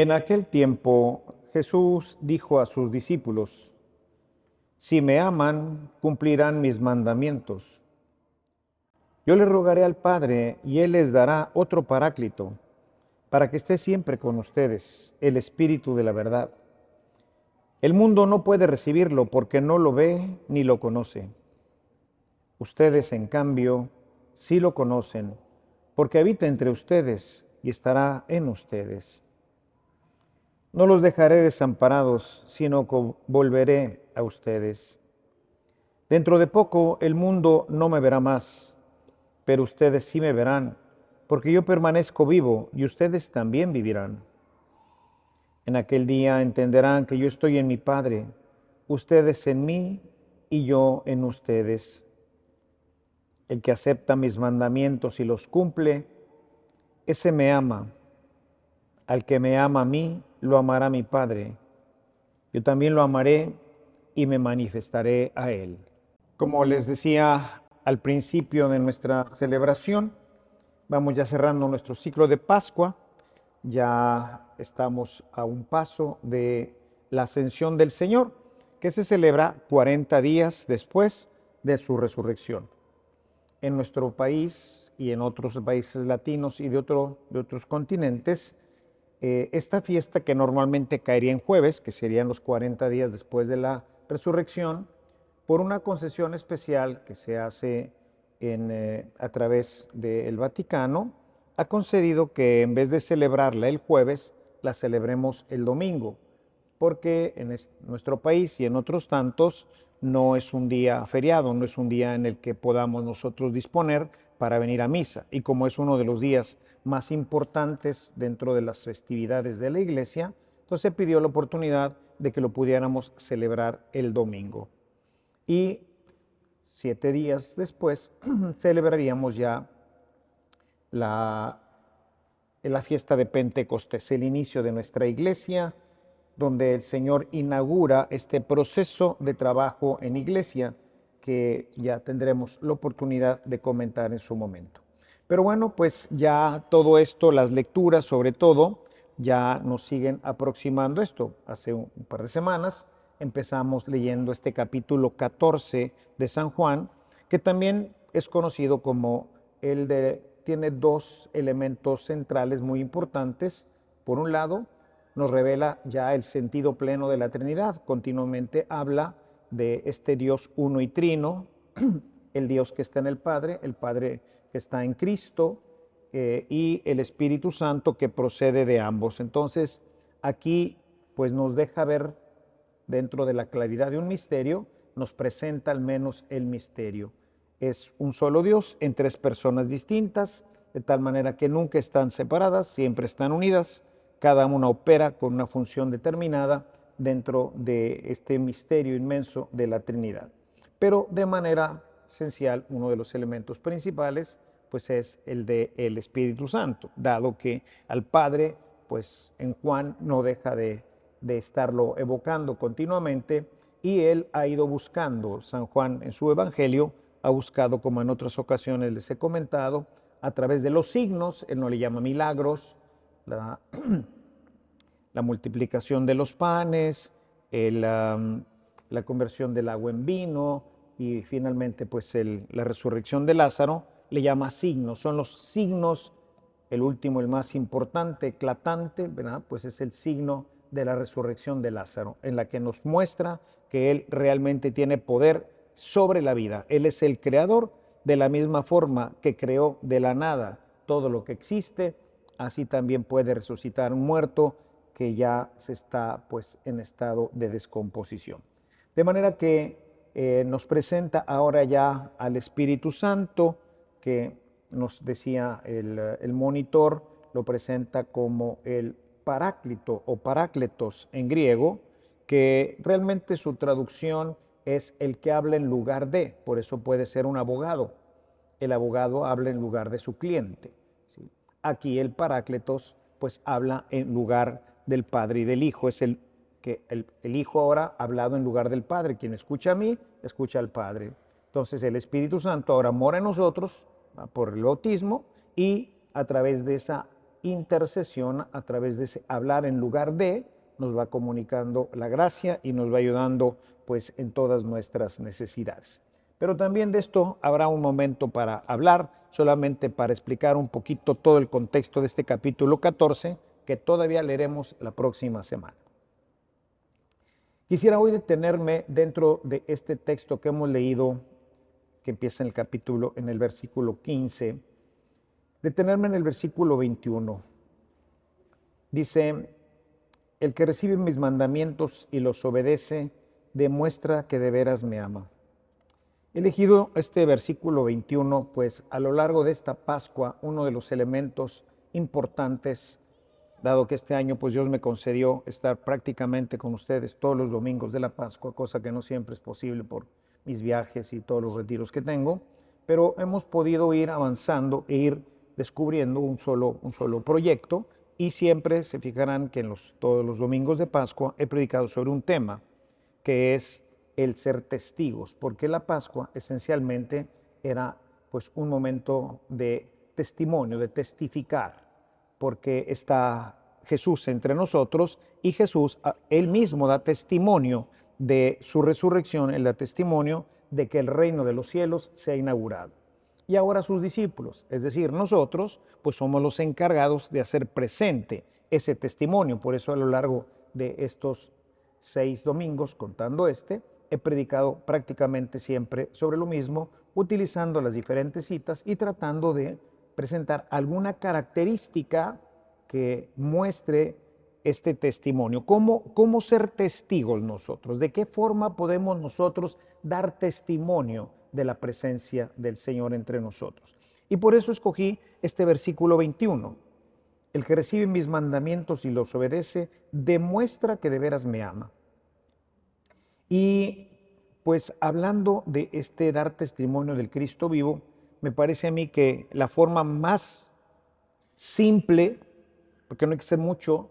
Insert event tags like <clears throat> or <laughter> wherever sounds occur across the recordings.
En aquel tiempo Jesús dijo a sus discípulos, Si me aman, cumplirán mis mandamientos. Yo le rogaré al Padre y Él les dará otro paráclito, para que esté siempre con ustedes, el Espíritu de la verdad. El mundo no puede recibirlo porque no lo ve ni lo conoce. Ustedes, en cambio, sí lo conocen, porque habita entre ustedes y estará en ustedes. No los dejaré desamparados, sino que volveré a ustedes. Dentro de poco el mundo no me verá más, pero ustedes sí me verán, porque yo permanezco vivo y ustedes también vivirán. En aquel día entenderán que yo estoy en mi Padre, ustedes en mí y yo en ustedes. El que acepta mis mandamientos y los cumple, ese me ama. Al que me ama a mí, lo amará mi Padre. Yo también lo amaré y me manifestaré a él. Como les decía al principio de nuestra celebración, vamos ya cerrando nuestro ciclo de Pascua. Ya estamos a un paso de la ascensión del Señor, que se celebra 40 días después de su resurrección. En nuestro país y en otros países latinos y de, de otros continentes, eh, esta fiesta que normalmente caería en jueves, que serían los 40 días después de la resurrección, por una concesión especial que se hace eh, a través del Vaticano, ha concedido que en vez de celebrarla el jueves, la celebremos el domingo, porque en nuestro país y en otros tantos no es un día feriado, no es un día en el que podamos nosotros disponer para venir a misa. Y como es uno de los días más importantes dentro de las festividades de la iglesia, entonces se pidió la oportunidad de que lo pudiéramos celebrar el domingo. Y siete días después <clears throat> celebraríamos ya la, la fiesta de Pentecostés, el inicio de nuestra iglesia, donde el Señor inaugura este proceso de trabajo en iglesia que ya tendremos la oportunidad de comentar en su momento. Pero bueno, pues ya todo esto, las lecturas sobre todo, ya nos siguen aproximando esto. Hace un par de semanas empezamos leyendo este capítulo 14 de San Juan, que también es conocido como el de, tiene dos elementos centrales muy importantes. Por un lado, nos revela ya el sentido pleno de la Trinidad. Continuamente habla de este Dios uno y trino, <clears throat> el Dios que está en el Padre, el Padre que está en Cristo eh, y el Espíritu Santo que procede de ambos. Entonces, aquí pues nos deja ver dentro de la claridad de un misterio, nos presenta al menos el misterio. Es un solo Dios en tres personas distintas, de tal manera que nunca están separadas, siempre están unidas, cada una opera con una función determinada dentro de este misterio inmenso de la Trinidad. Pero de manera esencial, uno de los elementos principales, pues es el de el Espíritu Santo, dado que al Padre, pues en Juan no deja de, de estarlo evocando continuamente y él ha ido buscando, San Juan en su Evangelio ha buscado, como en otras ocasiones les he comentado, a través de los signos, él no le llama milagros, la, <clears throat> la multiplicación de los panes, la conversión del agua en vino y finalmente pues la resurrección de Lázaro, le llama signos. Son los signos, el último, el más importante, eclatante, ¿verdad? pues es el signo de la resurrección de Lázaro, en la que nos muestra que Él realmente tiene poder sobre la vida. Él es el creador de la misma forma que creó de la nada todo lo que existe, así también puede resucitar un muerto que ya se está pues en estado de descomposición. De manera que eh, nos presenta ahora ya al Espíritu Santo, que nos decía el, monitor, lo presenta como el paráclito o parácletos en griego, que realmente su traducción es el que habla en lugar de, por eso puede ser un abogado. El abogado habla en lugar de su cliente. Aquí el parácletos pues habla en lugar del Padre y del Hijo. Es el que el, Hijo ahora ha hablado en lugar del Padre. Quien escucha a mí, escucha al Padre. Entonces el Espíritu Santo ahora mora en nosotros por el bautismo y a través de esa intercesión a través de ese hablar en lugar de, nos va comunicando la gracia y nos va ayudando pues en todas nuestras necesidades. Pero también de esto habrá un momento para hablar, solamente para explicar un poquito todo el contexto de este capítulo 14 que todavía leeremos la próxima semana. Quisiera hoy detenerme dentro de este texto que hemos leído, que empieza en el capítulo, en el versículo 15, detenerme en el versículo 21. Dice, el que recibe mis mandamientos y los obedece, demuestra que de veras me ama. He elegido este versículo 21, pues a lo largo de esta Pascua, uno de los elementos importantes, dado que este año pues Dios me concedió estar prácticamente con ustedes todos los domingos de la Pascua, cosa que no siempre es posible por mis viajes y todos los retiros que tengo, pero hemos podido ir avanzando e ir descubriendo un solo, un solo proyecto. Y siempre se fijarán que en los, todos los domingos de Pascua he predicado sobre un tema que es el ser testigos, porque la Pascua esencialmente era pues un momento de testimonio, de testificar, porque está Jesús entre nosotros y Jesús, ah, él mismo da testimonio de su resurrección, él da testimonio de que el reino de los cielos se ha inaugurado y ahora sus discípulos, es decir, nosotros, pues somos los encargados de hacer presente ese testimonio. Por eso a lo largo de estos seis domingos, contando este, he predicado prácticamente siempre sobre lo mismo, utilizando las diferentes citas y tratando de presentar alguna característica que muestre este testimonio. ¿Cómo, ¿Cómo ser testigos nosotros? ¿De qué forma podemos nosotros dar testimonio de la presencia del Señor entre nosotros. Y por eso escogí este versículo 21. El que recibe mis mandamientos y los obedece, demuestra que de veras me ama. Y pues hablando de este dar testimonio del Cristo vivo, me parece a mí que la forma más simple, porque no hay que ser mucho,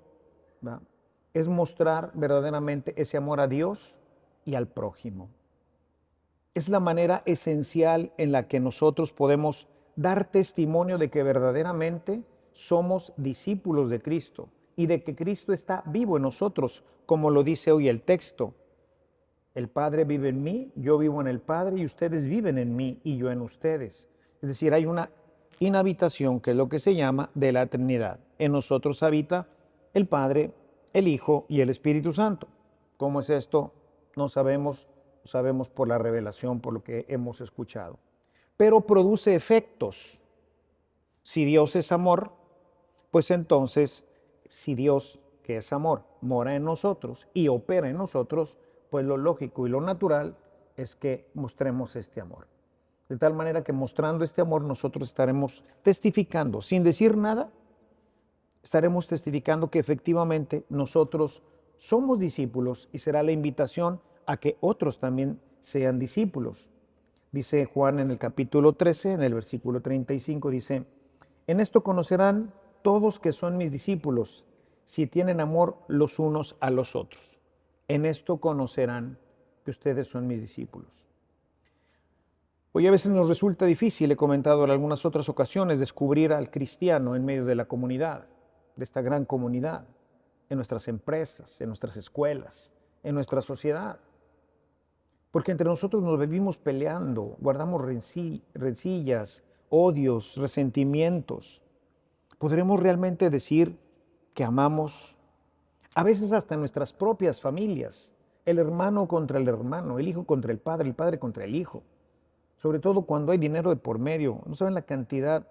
es mostrar verdaderamente ese amor a Dios y al prójimo es la manera esencial en la que nosotros podemos dar testimonio de que verdaderamente somos discípulos de Cristo y de que Cristo está vivo en nosotros, como lo dice hoy el texto. El Padre vive en mí, yo vivo en el Padre y ustedes viven en mí y yo en ustedes. Es decir, hay una inhabitación que es lo que se llama de la Trinidad. En nosotros habita el Padre, el Hijo y el Espíritu Santo. ¿Cómo es esto? No sabemos sabemos por la revelación, por lo que hemos escuchado. Pero produce efectos. Si Dios es amor, pues entonces, si Dios, que es amor, mora en nosotros y opera en nosotros, pues lo lógico y lo natural es que mostremos este amor. De tal manera que mostrando este amor nosotros estaremos testificando, sin decir nada, estaremos testificando que efectivamente nosotros somos discípulos y será la invitación a que otros también sean discípulos. Dice Juan en el capítulo 13, en el versículo 35, dice, en esto conocerán todos que son mis discípulos, si tienen amor los unos a los otros. En esto conocerán que ustedes son mis discípulos. Hoy a veces nos resulta difícil, he comentado en algunas otras ocasiones, descubrir al cristiano en medio de la comunidad, de esta gran comunidad, en nuestras empresas, en nuestras escuelas, en nuestra sociedad. Porque entre nosotros nos vivimos peleando, guardamos rencillas, odios, resentimientos. ¿Podremos realmente decir que amamos? A veces hasta nuestras propias familias, el hermano contra el hermano, el hijo contra el padre, el padre contra el hijo. Sobre todo cuando hay dinero de por medio. No saben la cantidad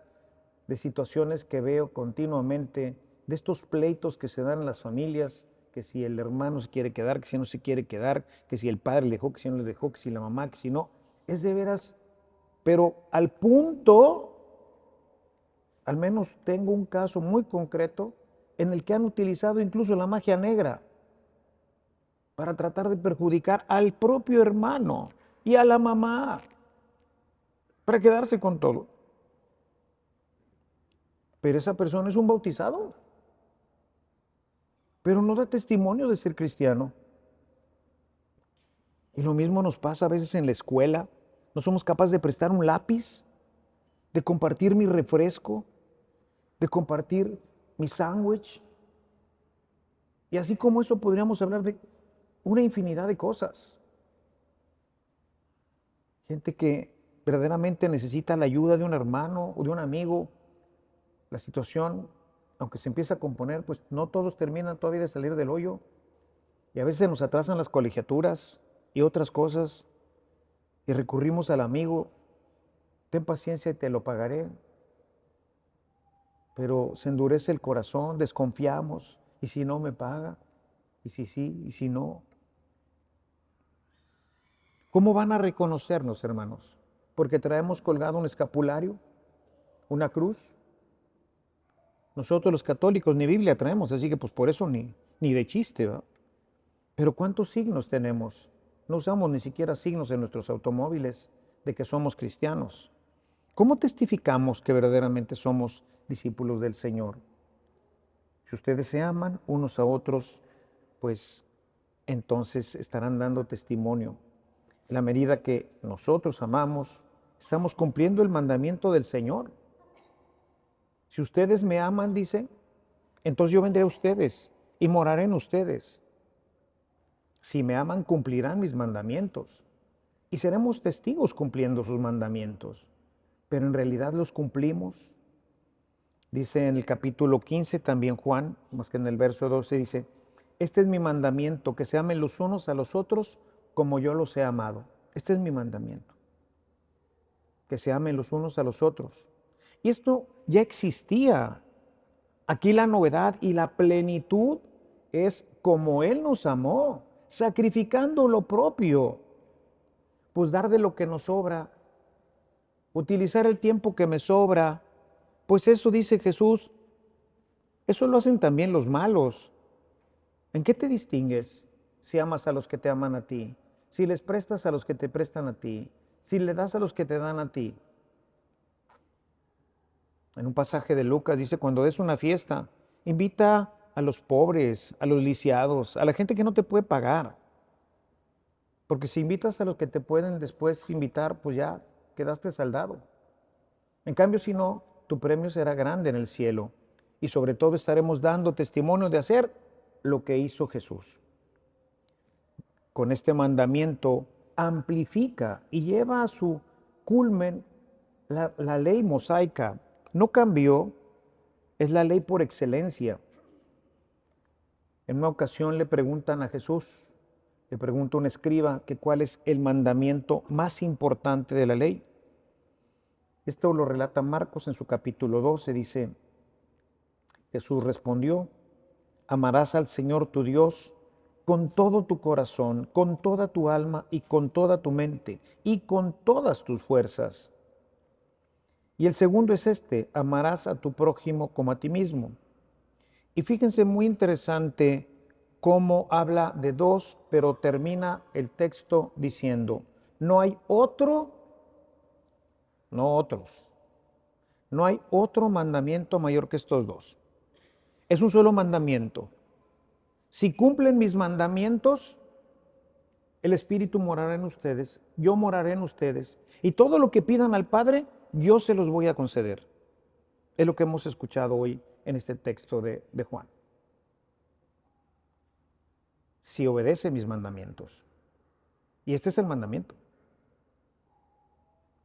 de situaciones que veo continuamente, de estos pleitos que se dan en las familias que si el hermano se quiere quedar, que si no se quiere quedar, que si el padre le dejó, que si no le dejó, que si la mamá, que si no. Es de veras, pero al punto, al menos tengo un caso muy concreto en el que han utilizado incluso la magia negra para tratar de perjudicar al propio hermano y a la mamá, para quedarse con todo. Pero esa persona es un bautizado pero no da testimonio de ser cristiano. Y lo mismo nos pasa a veces en la escuela. No somos capaces de prestar un lápiz, de compartir mi refresco, de compartir mi sándwich. Y así como eso podríamos hablar de una infinidad de cosas. Gente que verdaderamente necesita la ayuda de un hermano o de un amigo. La situación, aunque se empieza a componer, pues no todos terminan todavía de salir del hoyo. Y a veces nos atrasan las colegiaturas y otras cosas. Y recurrimos al amigo. Ten paciencia y te lo pagaré. Pero se endurece el corazón, desconfiamos. ¿Y si no me paga? ¿Y si sí? ¿Y si no? ¿Cómo van a reconocernos, hermanos? Porque traemos colgado un escapulario, una cruz. Nosotros los católicos ni Biblia traemos, así que pues por eso ni, ni de chiste. ¿va? Pero ¿cuántos signos tenemos? No usamos ni siquiera signos en nuestros automóviles de que somos cristianos. ¿Cómo testificamos que verdaderamente somos discípulos del Señor? Si ustedes se aman unos a otros, pues entonces estarán dando testimonio. La medida que nosotros amamos, estamos cumpliendo el mandamiento del Señor. Si ustedes me aman, dice, entonces yo vendré a ustedes y moraré en ustedes. Si me aman, cumplirán mis mandamientos y seremos testigos cumpliendo sus mandamientos. Pero en realidad los cumplimos. Dice en el capítulo 15 también Juan, más que en el verso 12, dice, este es mi mandamiento, que se amen los unos a los otros como yo los he amado. Este es mi mandamiento. Que se amen los unos a los otros. Y esto ya existía. Aquí la novedad y la plenitud es como Él nos amó, sacrificando lo propio. Pues dar de lo que nos sobra, utilizar el tiempo que me sobra. Pues eso dice Jesús, eso lo hacen también los malos. ¿En qué te distingues si amas a los que te aman a ti? si les prestas a los que te prestan a ti, si le das a los que te dan a ti. En un pasaje de Lucas dice, cuando des una fiesta, invita a los pobres, a los lisiados, a la gente que no te puede pagar. Porque si invitas a los que te pueden después invitar, pues ya quedaste saldado. En cambio, si no, tu premio será grande en el cielo. Y sobre todo estaremos dando testimonio de hacer lo que hizo Jesús con este mandamiento amplifica y lleva a su culmen la, ley mosaica. No cambió, es la ley por excelencia. En una ocasión le preguntan a Jesús, le pregunta un escriba que cuál es el mandamiento más importante de la ley. Esto lo relata Marcos en su capítulo 12, dice, Jesús respondió, amarás al Señor tu Dios con todo tu corazón, con toda tu alma y con toda tu mente y con todas tus fuerzas. Y el segundo es este, amarás a tu prójimo como a ti mismo. Y fíjense muy interesante cómo habla de dos, pero termina el texto diciendo, no hay otro, no otros, no hay otro mandamiento mayor que estos dos. Es un solo mandamiento, si cumplen mis mandamientos, el Espíritu morará en ustedes, yo moraré en ustedes, y todo lo que pidan al Padre, yo se los voy a conceder. Es lo que hemos escuchado hoy en este texto de, Juan. Si obedece mis mandamientos. Y este es el mandamiento.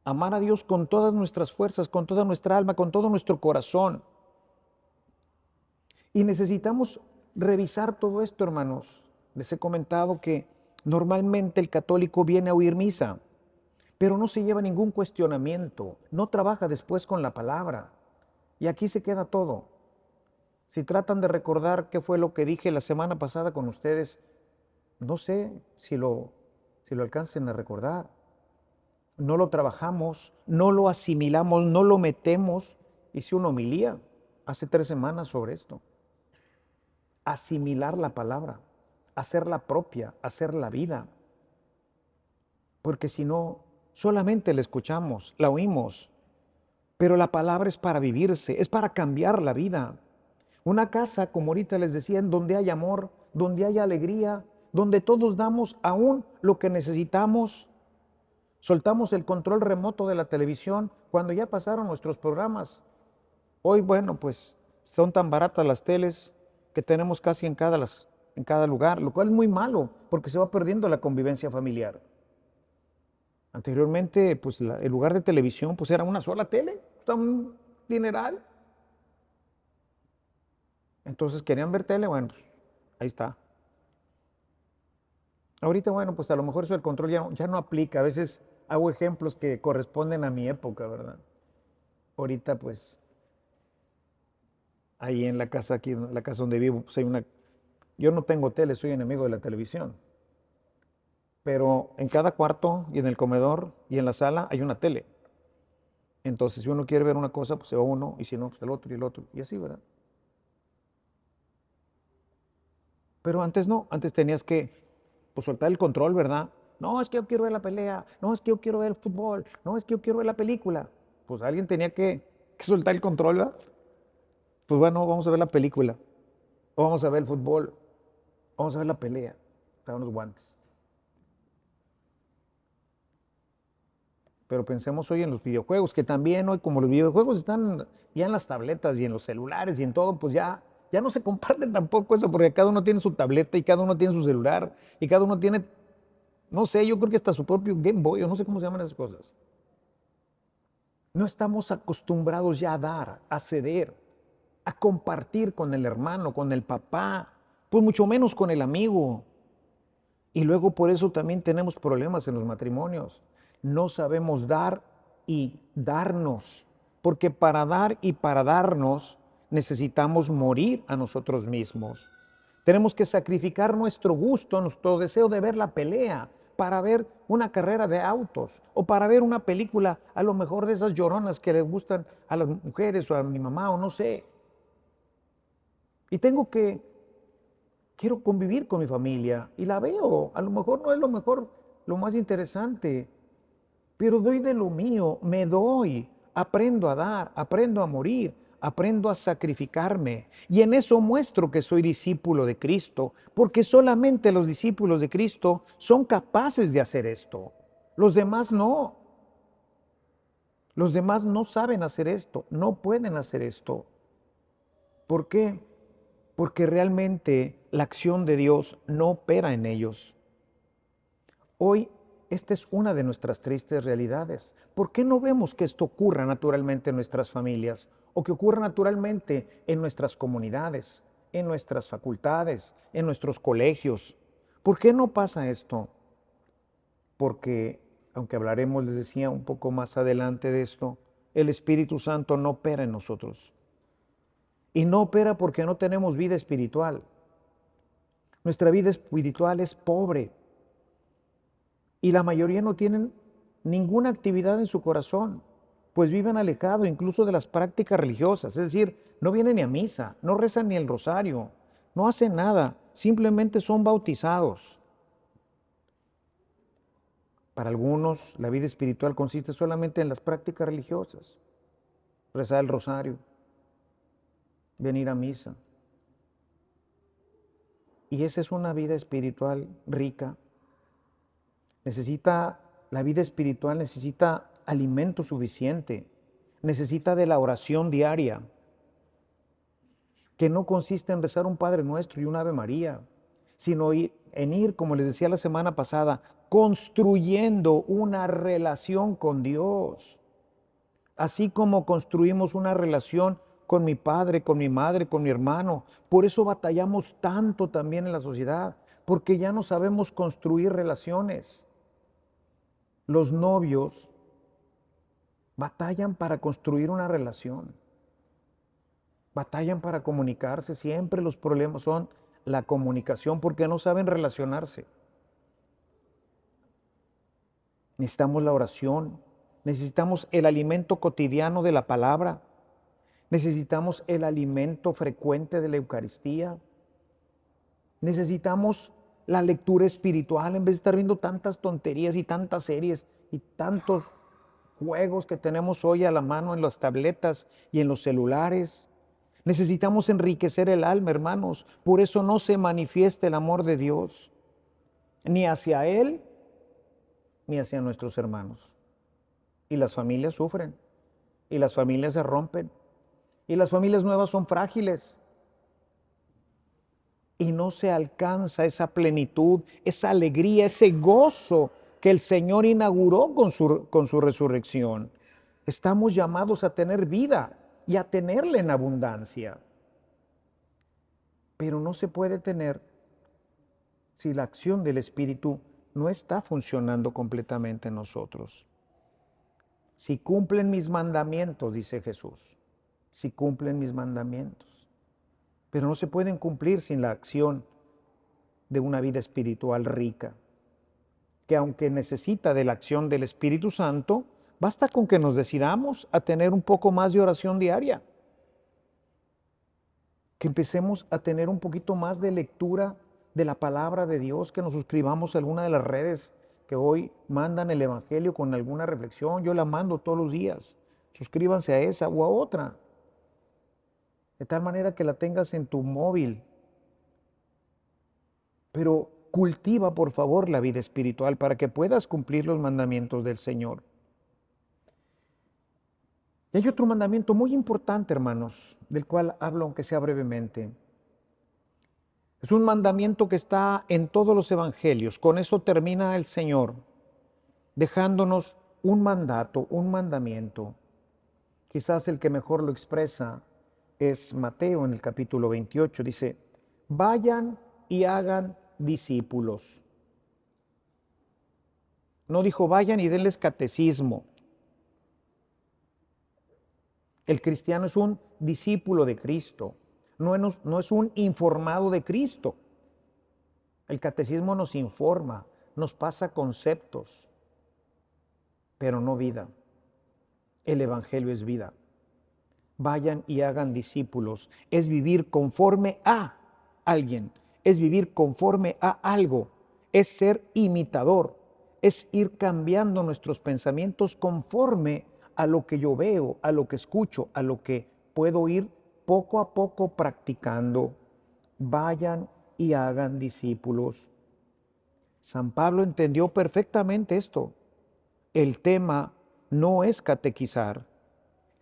Amar a Dios con todas nuestras fuerzas, con toda nuestra alma, con todo nuestro corazón. Y necesitamos revisar todo esto, hermanos. Les he comentado que normalmente el católico viene a oír misa, pero no se lleva ningún cuestionamiento, no trabaja después con la palabra. Y aquí se queda todo. Si tratan de recordar qué fue lo que dije la semana pasada con ustedes, no sé si lo, si lo alcancen a recordar. No lo trabajamos, no lo asimilamos, no lo metemos. Hice una homilía hace tres semanas sobre esto asimilar la palabra, hacerla propia, hacerla vida. Porque si no, solamente la escuchamos, la oímos, pero la palabra es para vivirse, es para cambiar la vida. Una casa, como ahorita les decía, en donde hay amor, donde hay alegría, donde todos damos aún lo que necesitamos. Soltamos el control remoto de la televisión cuando ya pasaron nuestros programas. Hoy, bueno, pues son tan baratas las teles que tenemos casi en cada, las, en cada lugar, lo cual es muy malo porque se va perdiendo la convivencia familiar. Anteriormente, pues el lugar de televisión pues era una sola tele, un dineral. Entonces querían ver tele, bueno, pues, ahí está. Ahorita, bueno, pues a lo mejor eso del control ya, ya no aplica. A veces hago ejemplos que corresponden a mi época, ¿verdad? Ahorita, pues, ahí en la casa, aquí en la casa donde vivo, pues hay una... Yo no tengo tele, soy enemigo de la televisión. Pero en cada cuarto y en el comedor y en la sala hay una tele. Entonces, si uno quiere ver una cosa, pues se va uno, y si no, pues el otro y el otro. Y así, ¿verdad? Pero antes no, antes tenías que pues, soltar el control, ¿verdad? No, es que yo quiero ver la pelea, no, es que yo quiero ver el fútbol, no, es que yo quiero ver la película. Pues alguien tenía que, que soltar el control, ¿verdad? Pues bueno, vamos a ver la película, o vamos a ver el fútbol, vamos a ver la pelea. Estaban los guantes. Pero pensemos hoy en los videojuegos, que también hoy como los videojuegos están ya en las tabletas y en los celulares y en todo, pues ya, ya no se comparten tampoco eso, porque cada uno tiene su tableta y cada uno tiene su celular y cada uno tiene, no sé, yo creo que hasta su propio Game Boy, o no sé cómo se llaman esas cosas. No estamos acostumbrados ya a dar, a ceder, a compartir con el hermano, con el papá, pues mucho menos con el amigo. Y luego por eso también tenemos problemas en los matrimonios no sabemos dar y darnos, porque para dar y para darnos necesitamos morir a nosotros mismos. Tenemos que sacrificar nuestro gusto, nuestro deseo de ver la pelea, para ver una carrera de autos o para ver una película, a lo mejor de esas lloronas que les gustan a las mujeres o a mi mamá o no sé. Y tengo que, quiero convivir con mi familia y la veo, a lo mejor no es lo mejor, lo más interesante, pero doy de lo mío, me doy, aprendo a dar, aprendo a morir, aprendo a sacrificarme. Y en eso muestro que soy discípulo de Cristo, porque solamente los discípulos de Cristo son capaces de hacer esto. Los demás no. Los demás no saben hacer esto, no pueden hacer esto. ¿Por qué? Porque realmente la acción de Dios no opera en ellos. Hoy esta es una de nuestras tristes realidades. ¿Por qué no vemos que esto ocurra naturalmente en nuestras familias o que ocurra naturalmente en nuestras comunidades, en nuestras facultades, en nuestros colegios? ¿Por qué no pasa esto? Porque, aunque hablaremos, les decía, un poco más adelante de esto, el Espíritu Santo no opera en nosotros. Y no opera porque no tenemos vida espiritual. Nuestra vida espiritual es pobre, y la mayoría no tienen ninguna actividad en su corazón, pues viven alejados incluso de las prácticas religiosas, es decir, no vienen ni a misa, no rezan ni el rosario, no hacen nada, simplemente son bautizados. Para algunos la vida espiritual consiste solamente en las prácticas religiosas, rezar el rosario, venir a misa. Y esa es una vida espiritual rica, necesita, la vida espiritual necesita alimento suficiente, necesita de la oración diaria, que no consiste en rezar un Padre Nuestro y un Ave María, sino en ir, como les decía la semana pasada, construyendo una relación con Dios. Así como construimos una relación con mi padre, con mi madre, con mi hermano. Por eso batallamos tanto también en la sociedad, porque ya no sabemos construir relaciones. Los novios batallan para construir una relación, batallan para comunicarse, siempre los problemas son la comunicación porque no saben relacionarse. Necesitamos la oración, necesitamos el alimento cotidiano de la palabra, necesitamos el alimento frecuente de la Eucaristía, necesitamos la lectura espiritual, en vez de estar viendo tantas tonterías y tantas series y tantos juegos que tenemos hoy a la mano en las tabletas y en los celulares. Necesitamos enriquecer el alma, hermanos. Por eso no se manifiesta el amor de Dios, ni hacia Él, ni hacia nuestros hermanos. Y las familias sufren, y las familias se rompen, Y las familias nuevas son frágiles. Y no se alcanza esa plenitud, esa alegría, ese gozo que el Señor inauguró con su, con su resurrección. Estamos llamados a tener vida y a tenerla en abundancia. Pero no se puede tener si la acción del Espíritu no está funcionando completamente en nosotros. Si cumplen mis mandamientos, dice Jesús, si cumplen mis mandamientos. Pero no se pueden cumplir sin la acción de una vida espiritual rica, que aunque necesita de la acción del Espíritu Santo, basta con que nos decidamos a tener un poco más de oración diaria, que empecemos a tener un poquito más de lectura de la palabra de Dios, que nos suscribamos a alguna de las redes que hoy mandan el Evangelio con alguna reflexión. Yo la mando todos los días. Suscríbanse a esa o a otra. De tal manera que la tengas en tu móvil. Pero cultiva, por favor, la vida espiritual para que puedas cumplir los mandamientos del Señor. Y hay otro mandamiento muy importante, hermanos, del cual hablo aunque sea brevemente. Es un mandamiento que está en todos los evangelios. Con eso termina el Señor, dejándonos un mandato, un mandamiento. Quizás el que mejor lo expresa es Mateo en el capítulo 28. Dice, vayan y hagan discípulos. No dijo, vayan y denles catecismo. El cristiano es un discípulo de Cristo no es, un informado de Cristo. El catecismo nos informa, nos pasa conceptos, pero no vida. El Evangelio es vida. Vayan y hagan discípulos. Es vivir conforme a alguien, es vivir conforme a algo, es ser imitador, es ir cambiando nuestros pensamientos conforme a lo que yo veo, a lo que escucho, a lo que puedo ir poco a poco practicando, vayan y hagan discípulos. San Pablo entendió perfectamente esto. El tema no es catequizar,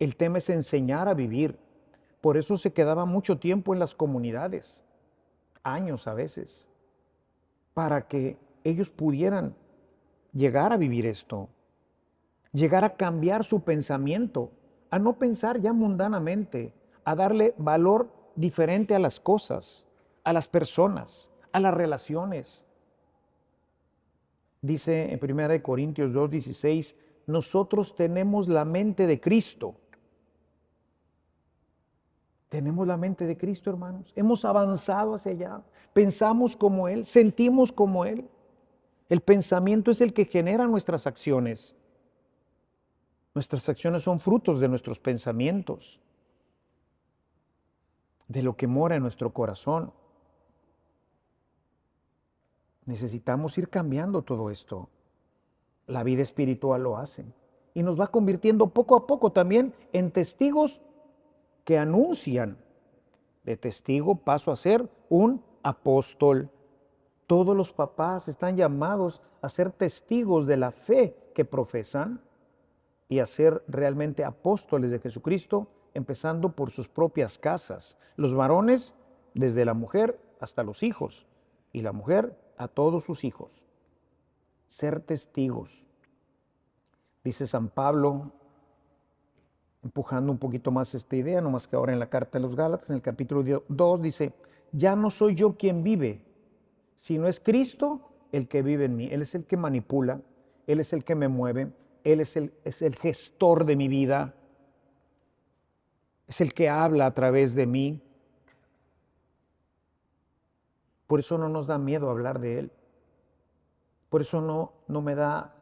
el tema es enseñar a vivir. Por eso se quedaba mucho tiempo en las comunidades, años a veces, para que ellos pudieran llegar a vivir esto, llegar a cambiar su pensamiento, a no pensar ya mundanamente, a darle valor diferente a las cosas, a las personas, a las relaciones. Dice en 1 Corintios 2:16, nosotros tenemos la mente de Cristo. Tenemos la mente de Cristo, hermanos. Hemos avanzado hacia allá. Pensamos como Él, sentimos como Él. El pensamiento es el que genera nuestras acciones. Nuestras acciones son frutos de nuestros pensamientos de lo que mora en nuestro corazón. Necesitamos ir cambiando todo esto. La vida espiritual lo hace. Y nos va convirtiendo poco a poco también en testigos que anuncian. De testigo paso a ser un apóstol. Todos los papás están llamados a ser testigos de la fe que profesan y a ser realmente apóstoles de Jesucristo empezando por sus propias casas. Los varones, desde la mujer hasta los hijos, y la mujer a todos sus hijos. Ser testigos. Dice San Pablo, empujando un poquito más esta idea, no más que ahora en la carta de los Gálatas, en el capítulo 2, dice, ya no soy yo quien vive, sino es Cristo el que vive en mí. Él es el que manipula, Él es el que me mueve, Él es el, es el gestor de mi vida, es el que habla a través de mí. Por eso no nos da miedo hablar de Él. Por eso no, no me da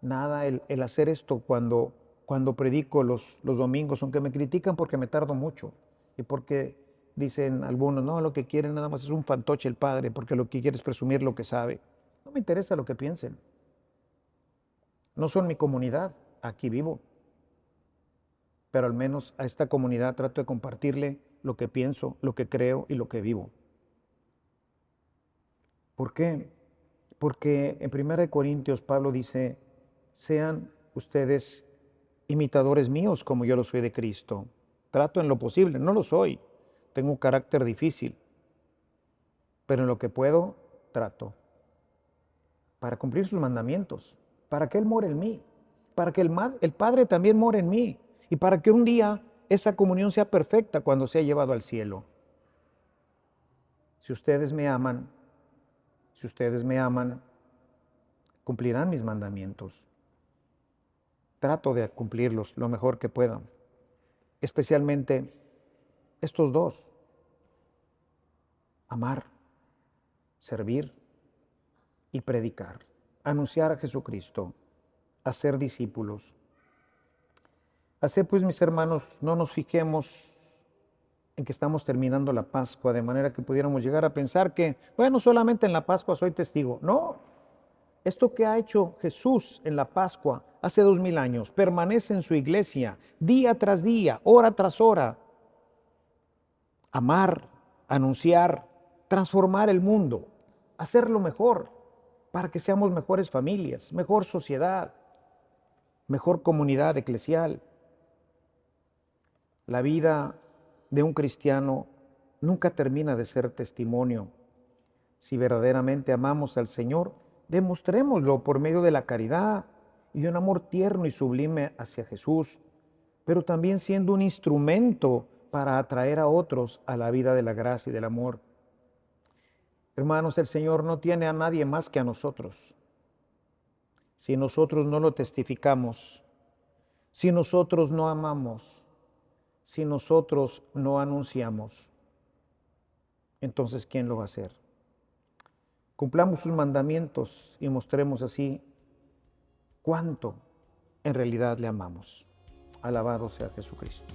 nada el, hacer esto cuando, cuando predico los, los domingos, aunque me critican porque me tardo mucho y porque dicen algunos, no, lo que quieren nada más es un fantoche el Padre, porque lo que quiere es presumir lo que sabe. No me interesa lo que piensen. No son mi comunidad, aquí vivo pero al menos a esta comunidad trato de compartirle lo que pienso, lo que creo y lo que vivo. ¿Por qué? Porque en 1 Corintios Pablo dice, sean ustedes imitadores míos como yo lo soy de Cristo. Trato en lo posible, no lo soy. Tengo un carácter difícil. Pero en lo que puedo, trato. Para cumplir sus mandamientos. Para que Él more en mí. Para que el, el Padre también more en mí. Y para que un día esa comunión sea perfecta cuando sea llevado al cielo. Si ustedes me aman, si ustedes me aman, cumplirán mis mandamientos. Trato de cumplirlos lo mejor que pueda, especialmente estos dos. Amar, servir y predicar, anunciar a Jesucristo, hacer discípulos. Así pues, mis hermanos, no nos fijemos en que estamos terminando la Pascua, de manera que pudiéramos llegar a pensar que, bueno, solamente en la Pascua soy testigo. No, esto que ha hecho Jesús en la Pascua hace dos mil años permanece en su iglesia día tras día, hora tras hora. Amar, anunciar, transformar el mundo, hacerlo mejor para que seamos mejores familias, mejor sociedad, mejor comunidad eclesial. La vida de un cristiano nunca termina de ser testimonio. Si verdaderamente amamos al Señor, demostrémoslo por medio de la caridad y de un amor tierno y sublime hacia Jesús, pero también siendo un instrumento para atraer a otros a la vida de la gracia y del amor. Hermanos, el Señor no tiene a nadie más que a nosotros. Si nosotros no lo testificamos, si nosotros no amamos, si nosotros no anunciamos? Entonces, ¿quién lo va a hacer? Cumplamos sus mandamientos y mostremos así cuánto en realidad le amamos. Alabado sea Jesucristo.